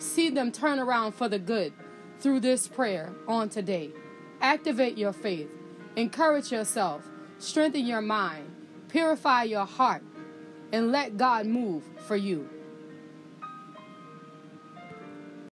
see them turn around for the good through this prayer on today. Activate your faith, encourage yourself, strengthen your mind, purify your heart, and let God move for you.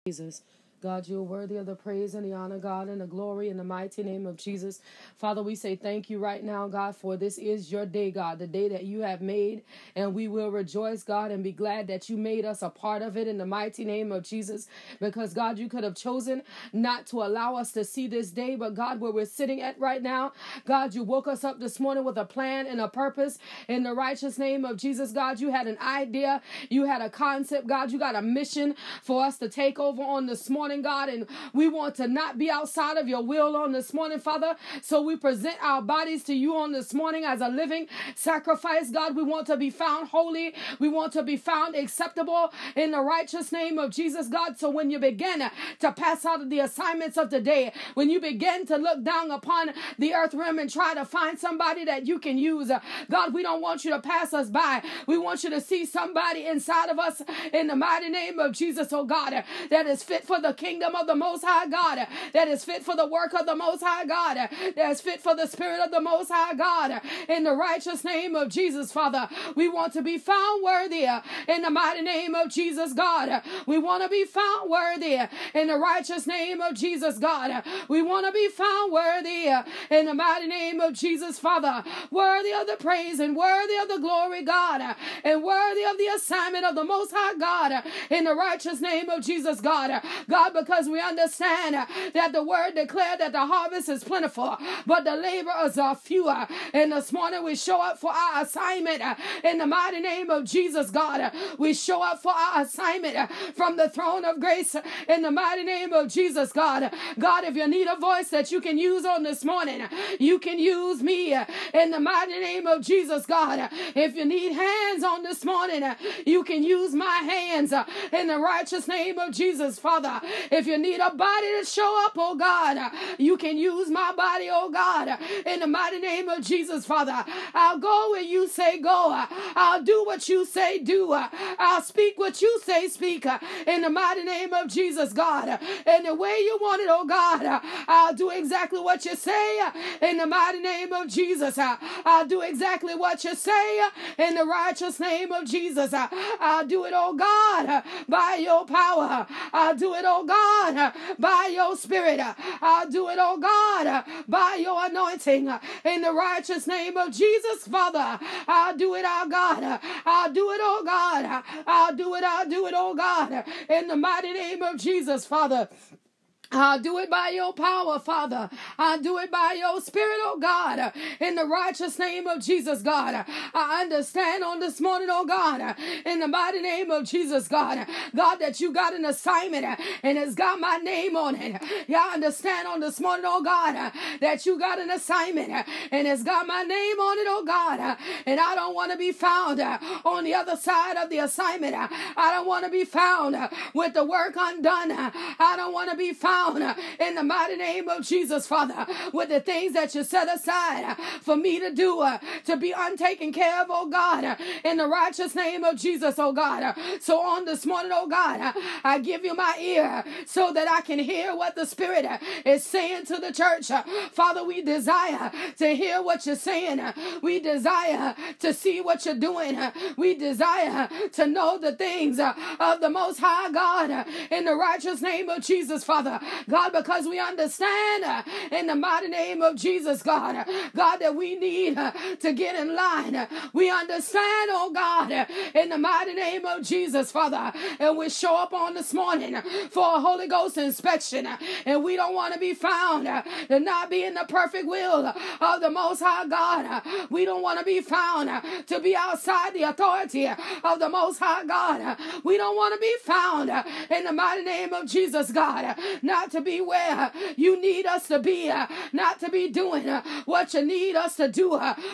Jesus. God, you are worthy of the praise and the honor, God, and the glory in the mighty name of Jesus. Father, we say thank you right now, God, for this is your day, God, the day that you have made, and we will rejoice, God, and be glad that you made us a part of it in the mighty name of Jesus. Because, God, you could have chosen not to allow us to see this day, but, God, where we're sitting at right now, God, you woke us up this morning with a plan and a purpose in the righteous name of Jesus, God. You had an idea, you had a concept, God, you got a mission for us to take over on this morning morning, God, and we want to not be outside of your will on this morning, Father. So we present our bodies to you on this morning as a living sacrifice, God. We want to be found holy. We want to be found acceptable in the righteous name of Jesus, God. So when you begin to pass out of the assignments of the day, when you begin to look down upon the earth realm and try to find somebody that you can use, God, we don't want you to pass us by. We want you to see somebody inside of us in the mighty name of Jesus, oh God, that is fit for the kingdom of the Most High God, that is fit for the work of the Most High God, that is fit for the Spirit of the Most High God. In the righteous name of Jesus, Father, we want to be found worthy in the mighty name of Jesus, God. We want to be found worthy in the righteous name of Jesus, God. We want to be found worthy in the mighty name of Jesus, Father. Worthy of the praise and worthy of the glory, God, and worthy of the assignment of the Most High God in the righteous name of Jesus, God. God, God, because we understand that the word declared that the harvest is plentiful, but the laborers are fewer. And this morning we show up for our assignment in the mighty name of Jesus, God. We show up for our assignment from the throne of grace in the mighty name of Jesus, God. God, if you need a voice that you can use on this morning, you can use me in the mighty name of Jesus, God. If you need hands on this morning, you can use my hands in the righteous name of Jesus, Father. If you need a body to show up, oh God, you can use my body, oh God, in the mighty name of Jesus, Father. I'll go where you say go. I'll do what you say do. I'll speak what you say speak in the mighty name of Jesus, God. In the way you want it, oh God, I'll do exactly what you say in the mighty name of Jesus. I'll do exactly what you say in the righteous name of Jesus. I'll do it, oh God, by your power. I'll do it, oh God, uh, by your spirit. Uh, I'll do it, oh God, uh, by your anointing. In the righteous name of Jesus, Father, I'll do it, oh God. I'll do it, oh God. I'll do it, I'll do it, oh God. In the mighty name of Jesus, Father. I'll do it by your power, Father. I'll do it by your spirit, oh God, in the righteous name of Jesus, God. I understand on this morning, oh God, in the mighty name of Jesus, God, God, that you got an assignment and it's got my name on it. Y'all understand on this morning, oh God, that you got an assignment and it's got my name on it, oh God, and I don't want to be found on the other side of the assignment. I don't want to be found with the work undone. I don't want to be found down in the mighty name of Jesus, Father, with the things that you set aside for me to do, uh, to be untaken care of, oh God, in the righteous name of Jesus, oh God. So on this morning, oh God, I give you my ear so that I can hear what the Spirit is saying to the church. Father, we desire to hear what you're saying. We desire to see what you're doing. We desire to know the things of the Most High God in the righteous name of Jesus, Father. God, because we understand uh, in the mighty name of Jesus, God, uh, God, that we need uh, to get in line. We understand, oh God, in the mighty name of Jesus, Father, and we show up on this morning for a Holy Ghost inspection, and we don't want to be found to not be in the perfect will of the Most High God. We don't want to be found to be outside the authority of the Most High God. We don't want to be found in the mighty name of Jesus, God, not to be where you need us to be, not to be doing what you need us to do.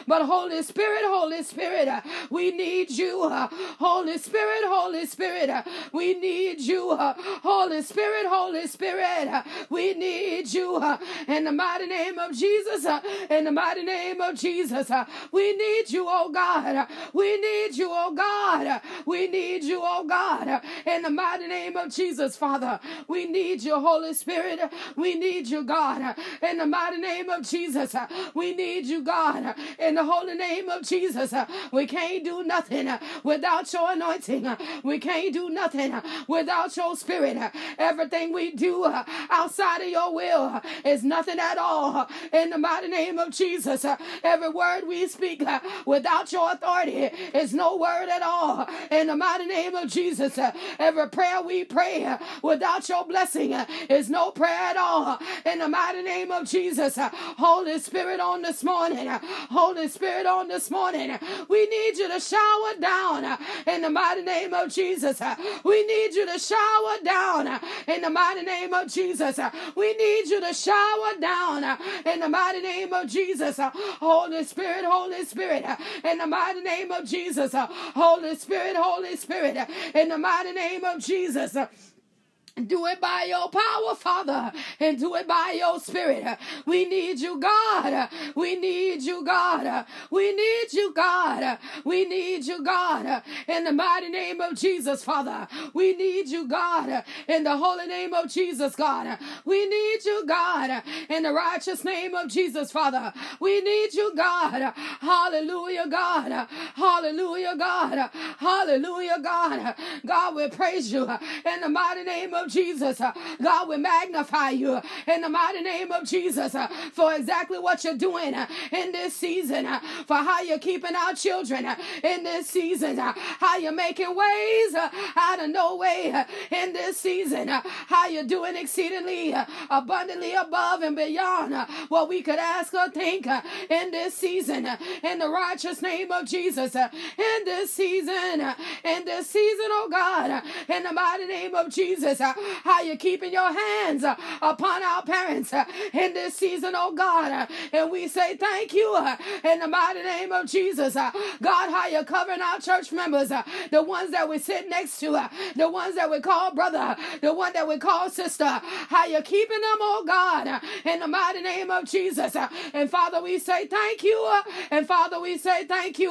But Holy Spirit, Holy Spirit, we need you. Holy Spirit, Holy Spirit, we need you. Holy Spirit, Holy Spirit, we need you. In the mighty name of Jesus, in the mighty name of Jesus, we need you, oh God. We need you, oh God. We need you, oh God. In the mighty name of Jesus, Father, we need you, Holy Spirit. We need you, God. In the mighty name of Jesus, we need you, God. In the holy name of Jesus, we can't do nothing without your anointing. We can't do nothing without your spirit. Everything we do outside of your will is nothing at all. In the mighty name of Jesus, every word we speak without your authority is no word at all. In the mighty name of Jesus, every prayer we pray without your blessing is no prayer at all. In the mighty name of Jesus, Holy Spirit on this morning, Holy Spirit on this morning, we need you to shower down in the mighty name of Jesus. We need you to shower down in the mighty name of Jesus. We need you to shower down in the mighty name of Jesus. Holy Spirit, Holy Spirit, in the mighty name of Jesus. Holy Spirit, Holy Spirit, in the mighty name of Jesus. Do it by your power, Father, and do it by your spirit. We need you, God. We need you, God. We need you, God. We need you, God. In the mighty name of Jesus, Father. We need you, God. In the holy name of Jesus, God. We need you, God. In the righteous name of Jesus, Father. We need you, God. Hallelujah, God. Hallelujah, God. Hallelujah, God. God, we praise you in the mighty name of of Jesus. Uh, God, we magnify you in the mighty name of Jesus uh, for exactly what you're doing uh, in this season, uh, for how you're keeping our children uh, in this season, uh, how you're making ways out of no way in this season, how you're doing exceedingly abundantly above and beyond what we could ask or think in this season, in the righteous name of Jesus, in this season, in this season, oh God, in the mighty name of Jesus how you're keeping your hands uh, upon our parents uh, in this season, oh God. Uh, and we say thank you uh, in the mighty name of Jesus. Uh, God, how you're covering our church members, uh, the ones that we sit next to, the ones that we call brother, the one that we call sister, how you're keeping them, oh God, in the mighty name of Jesus. And Father, we say thank you. And Father, we say thank you.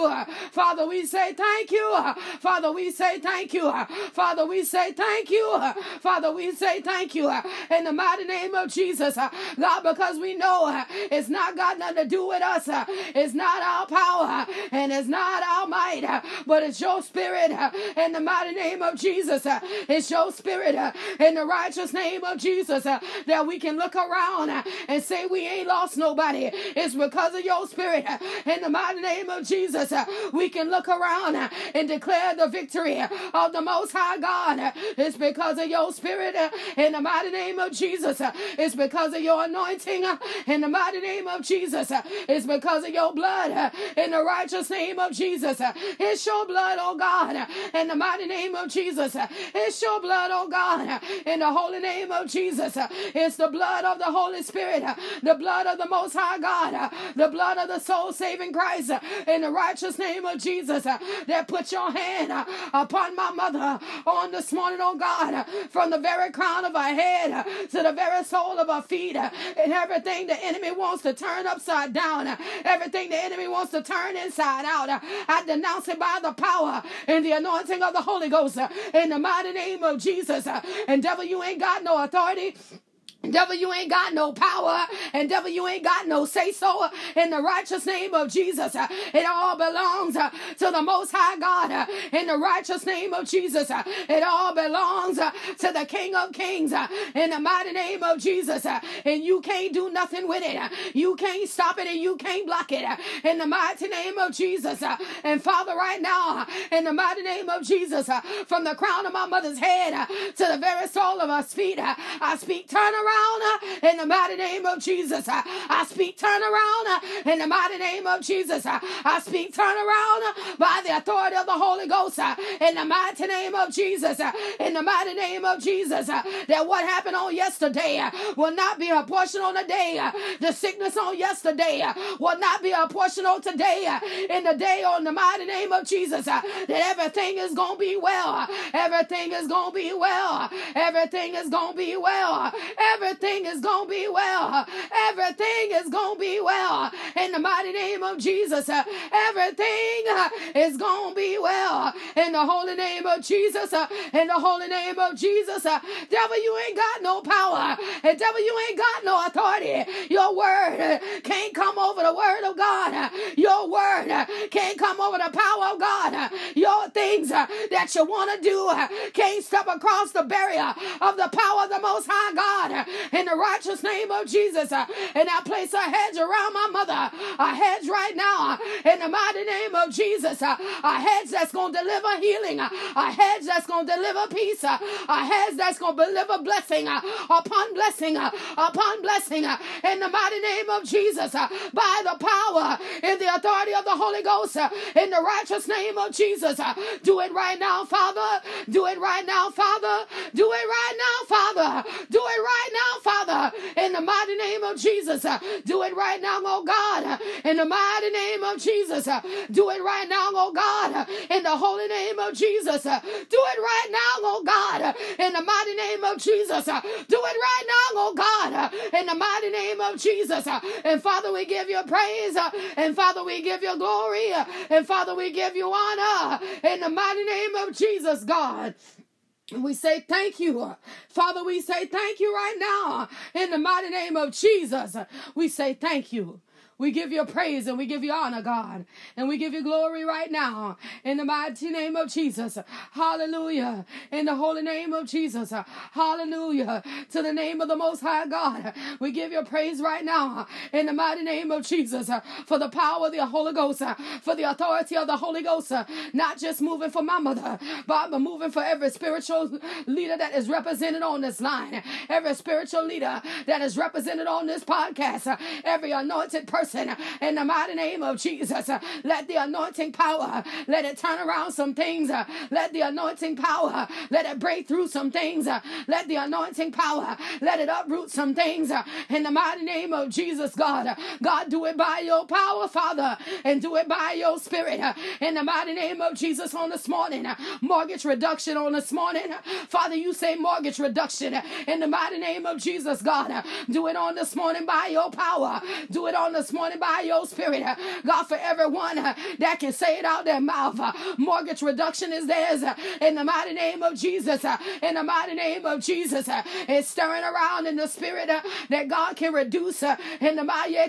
Father, we say thank you. Father, we say thank you. Father, we say thank you. Father, we say thank you uh, in the mighty name of Jesus, uh, God, because we know uh, it's not got nothing to do with us. Uh, it's not our power uh, and it's not our might, uh, but it's your spirit in the mighty name of Jesus. It's your spirit in the righteous name of Jesus that we can look around and say we ain't lost nobody. It's because of your spirit in the mighty name of Jesus. We can look around and declare the victory of the Most High God. It's because of your Spirit uh, in the mighty name of Jesus. Uh, it's because of your anointing uh, in the mighty name of Jesus. Uh, it's because of your blood uh, in the righteous name of Jesus. Uh, it's your blood, oh God, in the mighty name of Jesus. It's your blood, oh God, in the holy name of Jesus. It's the blood of the Holy Spirit, the blood of the Most High God, the blood of the soul saving Christ in the righteous name of Jesus that put your hand upon my mother on this morning, oh God, from the very crown of our head to the very sole of our feet, and everything the enemy wants to turn upside down, everything the enemy wants to turn inside out, I denounce it by the power and the anointing of the Holy Ghost in the mighty name of Jesus. And devil, you ain't got no authority Devil, you ain't got no power, and devil, you ain't got no say so in the righteous name of Jesus. Uh, it all belongs uh, to the Most High God uh, in the righteous name of Jesus. It all belongs to the King of Kings in the mighty name of Jesus. And you can't do nothing with it. You can't stop it and you can't block it in the mighty name of Jesus. And Father, right now, in the mighty name of Jesus, from the crown of my mother's head to the very sole of her feet, I speak turn around uh, in the mighty name of Jesus. Uh, I speak turn around uh, in the mighty name of Jesus. Uh, I speak turn around uh, by the authority of the Holy Ghost uh, in the mighty name of Jesus. In the mighty name of Jesus. That what happened on yesterday will not be a portion on the day. The sickness on yesterday will not be a portion on today. In the day on the mighty name of Jesus. That everything is going to be well. Everything is going to be well. Everything is going to be well. Everything Everything is going to be well. Everything is going to be well. In the mighty name of Jesus, uh, everything uh, is going to be well. In the holy name of Jesus, uh, in the holy name of Jesus, devil, you ain't got no power. And devil, you ain't got no authority. Your word can't come over the word of God. Your word can't come over the power of God. Your things that you want to do can't step across the barrier of the power of the Most High God in the righteous name of Jesus. Uh, and I place a hedge around my mother, a hedge right now uh, in the mighty name of Jesus, uh, a hedge that's going to deliver healing, uh, a hedge that's going to deliver peace, uh, a hedge that's going to deliver blessing uh, upon blessing upon blessing in the mighty name of Jesus by the power and the authority of the Holy Ghost in the righteous name of Jesus. Do it right now, Father. Do it right now, Father. Do it right now, Father. Do it right now, now, Father, in the mighty name of Jesus. Uh, do it right now, oh God, uh, in the mighty name of Jesus. Uh, do it right now, oh God, uh, in the holy name of Jesus. Uh, do it right now, oh God, uh, in the mighty name of Jesus. Do it right now, oh God, in the mighty name of Jesus. And Father, we give you praise, and Father, we give you glory, and Father, we give you honor in the mighty name of Jesus, God. We say thank you. Father, we say thank you right now. In the mighty name of Jesus, we say thank you. We give you praise and we give you honor, God. And we give you glory right now in the mighty name of Jesus. Hallelujah. In the holy name of Jesus. Hallelujah. To the name of the Most High God. We give you praise right now in the mighty name of Jesus for the power of the Holy Ghost, for the authority of the Holy Ghost, not just moving for my mother, but moving for every spiritual leader that is represented on this line, every spiritual leader that is represented on this podcast, every anointed person person in the mighty name of Jesus. Uh, let the anointing power, let it turn around some things. Uh, let the anointing power, let it break through some things. Uh, let the anointing power, let it uproot some things in the mighty name of Jesus, God. God, do it by your power, Father, and do it by your spirit in the mighty name of Jesus on this morning. Mortgage reduction on this morning. Father, you say mortgage reduction in the mighty name of Jesus, God. Do it on this morning by your power. Do it on this morning by your spirit. Uh, God, for everyone uh, that can say it out their mouth, uh, mortgage reduction is theirs in the mighty name of Jesus. In the mighty name of Jesus, it's stirring around in the spirit that God can reduce in the mighty eh,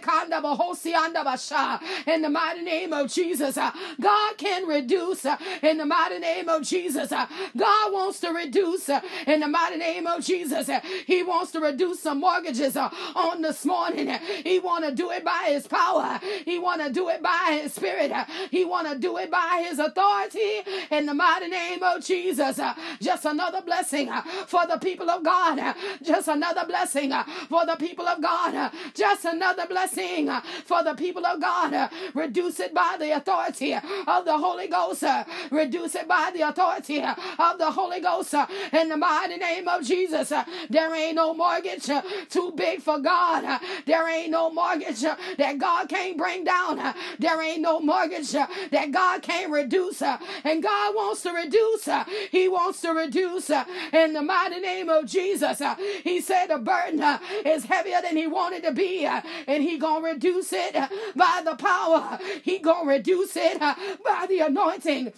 in the mighty name of Jesus. God can reduce in the mighty name of Jesus. God wants to reduce in the mighty name of Jesus. He wants to reduce some mortgages on this morning. He want to do it by his power. He want to do it by his spirit. He want to do it by his authority in the mighty name of Jesus. Uh, just another blessing uh, for the people of God. Uh, just another blessing for the people of God. Just another blessing for the people of God. Reduce it by the authority of the Holy Ghost. Reduce it by the authority of the Holy Ghost in the mighty name of Jesus. There ain't no mortgage too big for God. There ain't no mortgage that God can't bring down. Uh, there ain't no mortgage uh, that God can't reduce. Uh, and God wants to reduce. He wants to reduce in the mighty name of Jesus. He said the burden is heavier than he wanted to be. And he gonna reduce it by the power. He gonna reduce it by the anointing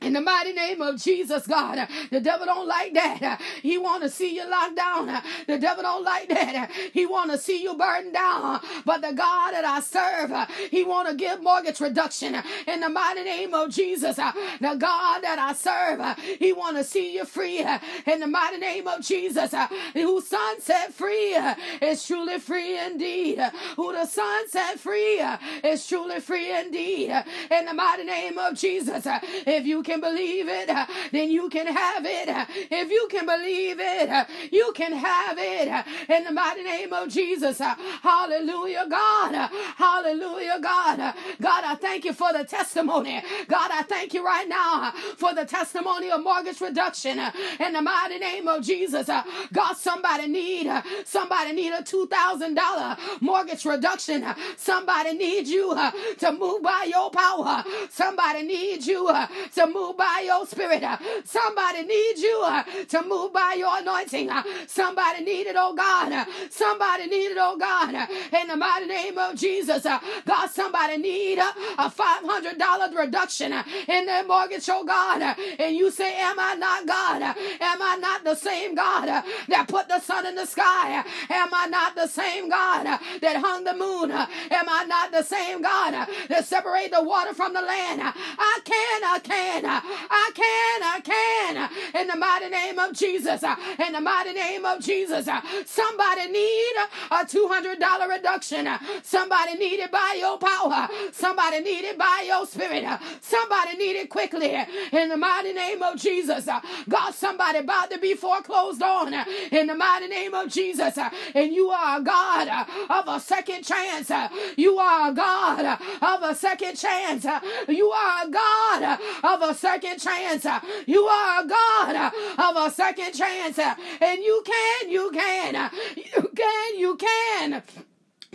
In the mighty name of Jesus, God, the devil don't like that. He want to see you locked down. The devil don't like that. He want to see you burdened down. But the God that I serve, he want to give mortgage reduction. In the mighty name of Jesus, the God that I serve, he want to see you free. In the mighty name of Jesus, who son set free is truly free indeed. Who the son set free is truly free indeed. In the mighty name of Jesus, if you can believe it, then you can have it. If you can believe it, you can have it. In the mighty name of Jesus. Hallelujah, God. Hallelujah, God. God, I thank you for the testimony. God, I thank you right now for the testimony of mortgage reduction. In the mighty name of Jesus. God, somebody need somebody need a $2,000 mortgage reduction. Somebody needs you to move by your power. Somebody needs you to move move by your spirit. Uh, somebody needs you uh, to move by your anointing. Uh, somebody need it, oh God. Somebody need it, oh God. In the mighty name of Jesus, God, somebody need a $500 reduction in their mortgage, oh God. And you say, Am I not God? Am I not the same God that put the sun in the sky? Am I not the same God that hung the moon? Am I not the same God that separated the water from the land? I can, I can. I can, I can. In the mighty name of Jesus. Uh, in the mighty name of Jesus. Uh, somebody need a $200 reduction. Uh, somebody need it by your power. Somebody need it by your spirit. Somebody need it quickly. In the mighty name of Jesus. God, somebody about to be foreclosed on. In the mighty name of Jesus. And you are a God of a second chance. You are a God of a second chance. You are a God of a second chance. You are a God of a second chance. And you can, you can, you can, you can.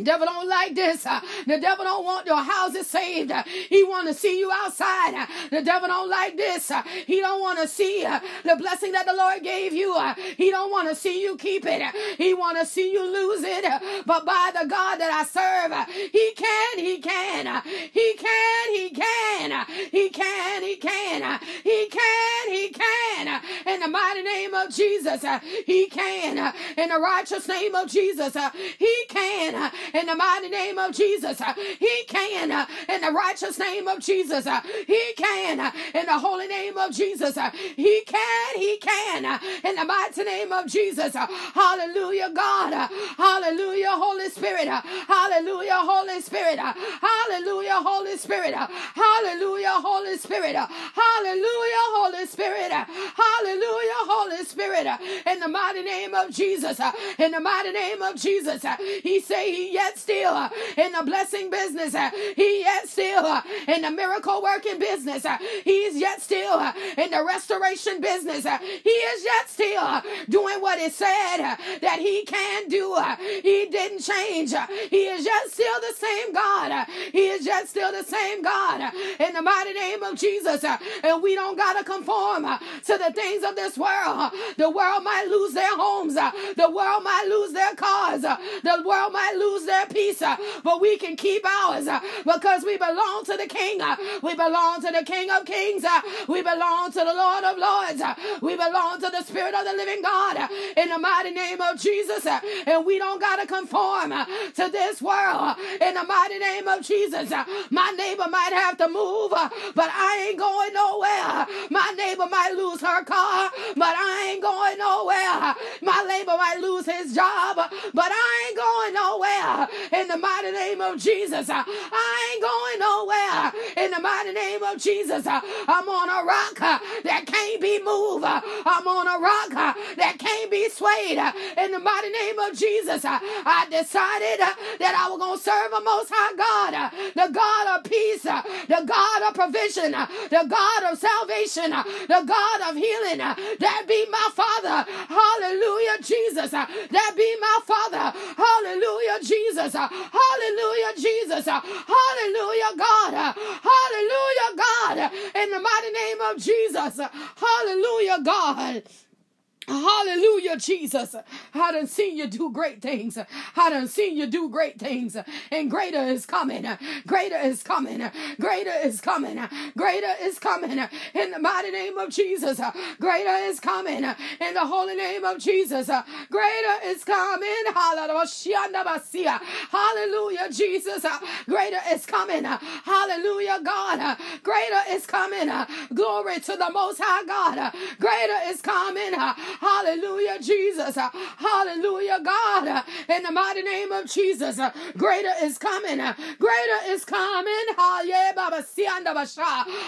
Devil don't like this. Uh, the devil don't want your houses saved. Uh, he want to see you outside. Uh, the devil don't like this. He don't want to see the blessing that the Lord gave you. He don't want to see you keep it. He want to see you lose it. But by the God that I serve, he can, he can. He can, he can. He can, he can. He can, he can. In the mighty name of Jesus, he can. In the righteous name of Jesus, he can in the mighty name of Jesus. Uh, he can uh, in the righteous name of Jesus. Uh, he can in the holy name of Jesus. He can, he can in the mighty name of Jesus. Hallelujah, God. Hallelujah, Holy Spirit. Hallelujah, Holy Spirit. Hallelujah, Holy Spirit. Hallelujah, Holy Spirit. Hallelujah, Holy Spirit. Hallelujah, Holy Spirit. In the mighty name of Jesus. In the mighty name of Jesus. He say he yet still uh, in the blessing business. Uh, he yet still uh, in the miracle working business. Uh, he's yet still uh, in the restoration business. Uh, he is yet still doing what it said that he can do. He didn't change. He is yet still the same God. He is yet still the same God in the mighty name of Jesus. And we don't got to conform to the things of this world. The world might lose their homes. The world might lose their cars. The world might lose their their peace, uh, but we can keep ours uh, because we belong to the King. Uh, we belong to the King of Kings. Uh, we belong to the Lord of Lords. Uh, we belong to the Spirit of the living God uh, in the mighty name of Jesus. And we don't got to conform to this world in the mighty name of Jesus. My neighbor might have to move, but I ain't going nowhere. My neighbor might lose her car, but I ain't going nowhere. My neighbor might lose his job, but I ain't going nowhere Uh, in the mighty name of Jesus. Uh, I ain't going nowhere in the mighty name of Jesus. Uh, I'm on a rock that can't be moved. I'm on a rock that can't be swayed in the mighty name of Jesus. I decided that I was going to serve a most high God, the God of peace, the God of provision, the God of salvation, the God of healing. That be my Father. Hallelujah, Jesus. That be my Father. Hallelujah, Jesus. Hallelujah, Jesus. Hallelujah, God. Hallelujah, God. In the mighty name of Jesus. Hallelujah, God. Hallelujah, Jesus. I done seen you do great things. I done seen you do great things. And greater is coming. Greater is coming. Greater is coming. Greater is coming. In the mighty name of Jesus. Greater is coming. In the holy name of Jesus. Greater is coming. Hallelujah, Jesus. Greater is coming. Hallelujah, God. Greater is coming. Glory to the Most High God. Greater is coming. Hallelujah, Jesus. Hallelujah, God. In the mighty name of Jesus, greater is coming. Greater is coming.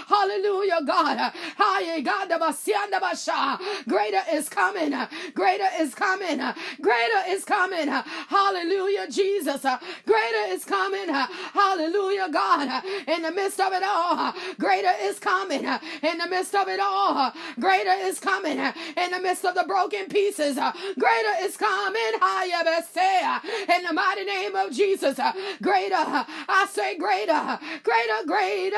Hallelujah, God. Greater is coming. Greater is coming. Greater is coming. Hallelujah, Jesus. Greater is coming. Hallelujah, God. In the midst of it all, greater is coming. In the midst of it all, greater is coming. In the midst of the broken pieces. Uh, greater is coming. Higher, Messiah. Uh, in the mighty name of Jesus. Uh, greater. Uh, I say greater. Greater, greater.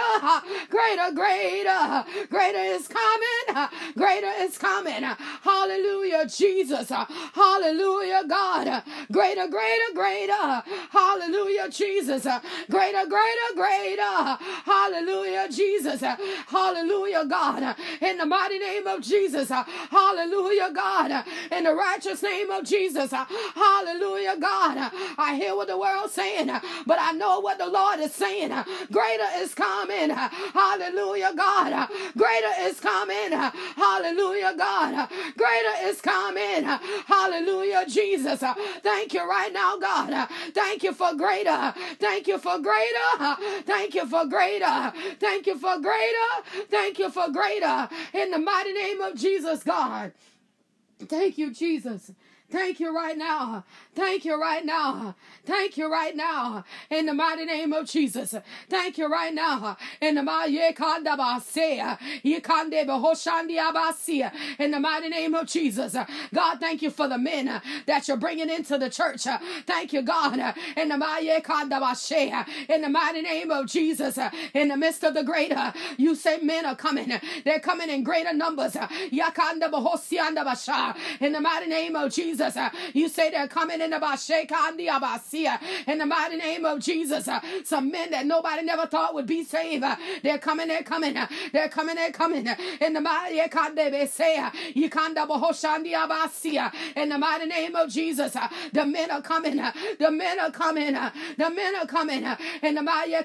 Greater, greater. Greater is coming. Greater is coming. Hallelujah, Jesus. Hallelujah, God. Greater, greater, greater. Uh, hallelujah, Jesus. Greater, greater, greater. Hallelujah, Jesus. Hallelujah, God. In the mighty name of Jesus. Hallelujah, God, in the righteous name of Jesus. Hallelujah, God. I hear what the world's saying, but I know what the Lord is saying. Greater is coming. Hallelujah, God. Greater is coming. Hallelujah, God. Greater is coming. Hallelujah, Jesus. Thank you right now, God. Thank you for greater. Thank you for greater. Thank you for greater. Thank you for greater. Thank you for greater. In the mighty name of Jesus, God. Thank you, Jesus. Thank you right now. Thank you right now. Thank you right now. In the mighty name of Jesus. Thank you right now. In the mighty in the mighty name of Jesus. God, thank you for the men that you're bringing into the church. Thank you, God. In the in the mighty name of Jesus. In the midst of the greater, you say men are coming. They're coming in greater numbers. In the mighty name of Jesus. Jesus. Uh, you say they're coming in the Bashekandi Abasia. In the mighty name of Jesus. Uh, some men that nobody never thought would be saved. Uh, they're coming, they're coming. Uh, they're coming, they're coming. Uh, in the mighty uh, in the mighty name of Jesus. The men are coming. The men are coming. The men are coming. In the mighty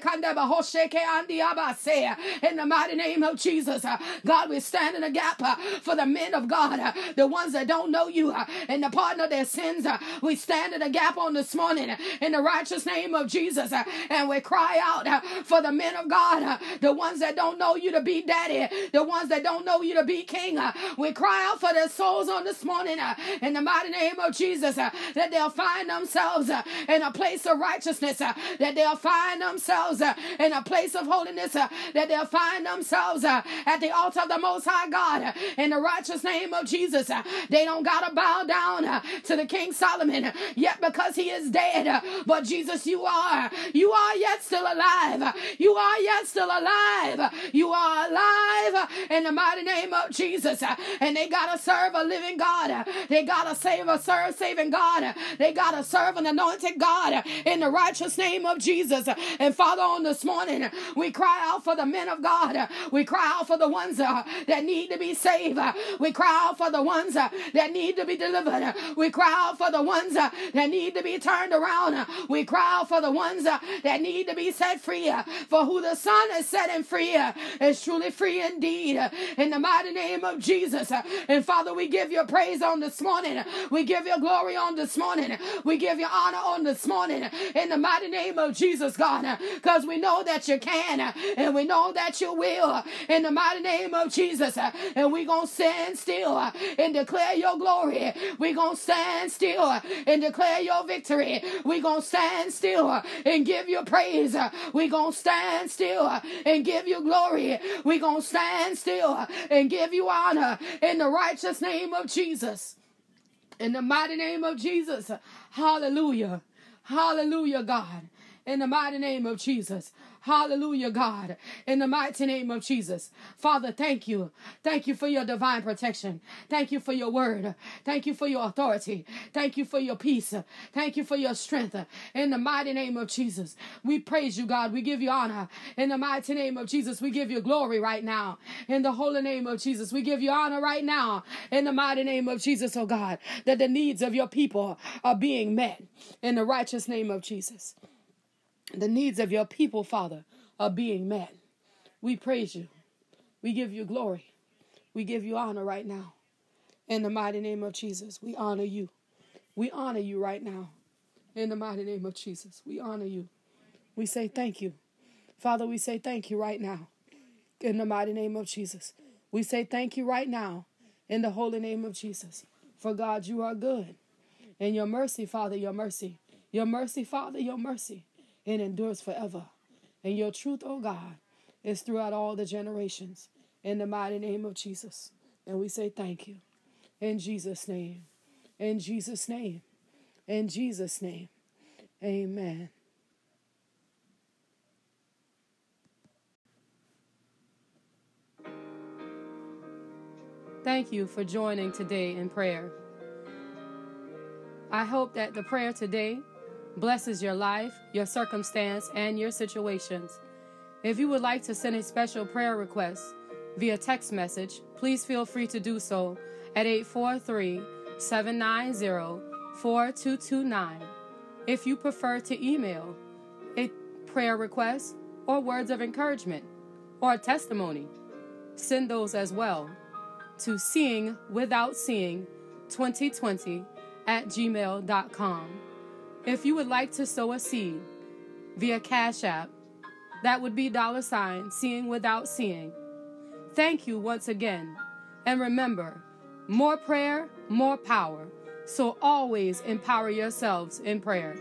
in the mighty name of Jesus. God, we stand in the gap for the men of God, the ones that don't know you, and the pardon of their sins. We stand in the gap on this morning in the righteous name of Jesus and we cry out for the men of God, the ones that don't know you to be daddy, the ones that don't know you to be king. We cry out for their souls on this morning in the mighty name of Jesus that they'll find themselves in a place of righteousness, that they'll find themselves in a place of holiness, that they'll find themselves at the altar of the Most High God in the righteous name of Jesus. They don't got to bow down to the King Solomon, yet because he is dead. But Jesus, you are. You are yet still alive. You are yet still alive. You are alive in the mighty name of Jesus. And they got to serve a living God. They got to save a serve saving God. They got to serve an anointed God in the righteous name of Jesus. And Father, on this morning, we cry out for the men of God. We cry out for the ones uh, that need to be saved. We cry out for the ones uh, that need to be delivered. We cry out for the ones uh, that need to be turned around. We cry out for the ones uh, that need to be set free. Uh, for who the Son is setting free uh, is truly free indeed. Uh, in the mighty name of Jesus. And Father, we give you praise on this morning. We give you glory on this morning. We give you honor on this morning. In the mighty name of Jesus, God. Because we know that you can and we know that you will. In the mighty name of Jesus. And we're going to stand still and declare your glory. We're going stand still and declare your victory. Going to stand still and give you praise. Going to stand still and give you glory. Going to stand still and give you honor in the righteous name of Jesus. In the mighty name of Jesus. Hallelujah. Hallelujah, God. In the mighty name of Jesus. Hallelujah, God. In the mighty name of Jesus. Father, thank you. Thank you for your divine protection. Thank you for your word. Thank you for your authority. Thank you for your peace. Thank you for your strength. In the mighty name of Jesus. We praise you, God. We give you honor. In the mighty name of Jesus, we give you glory right now. In the holy name of Jesus, we give you honor right now. In the mighty name of Jesus, oh God, that the needs of your people are being met. In the righteous name of Jesus the needs of your people, Father, are being met. We praise you. We give you glory. We give you honor right now. In the mighty name of Jesus, we honor you. We honor you right now. In the mighty name of Jesus, we honor you. We say thank you. Father, we say thank you right now. In the mighty name of Jesus. We say thank you right now. In the holy name of Jesus. For God, you are good. And your mercy, Father, your mercy. Your mercy, Father, your mercy and endures forever. And your truth, O oh God, is throughout all the generations. In the mighty name of Jesus. And we say thank you. In Jesus' name. In Jesus' name. In Jesus' name. Amen. Thank you for joining today in prayer. I hope that the prayer today blesses your life, your circumstance, and your situations. If you would like to send a special prayer request via text message, please feel free to do so at 843 790 4229. If you prefer to email a prayer request or words of encouragement or a testimony, send those as well to seeing without seeing 2020 at gmail.com. If you would like to sow a seed via Cash App, that would be dollar sign seeing without seeing. Thank you once again. And remember, more prayer, more power. So always empower yourselves in prayer.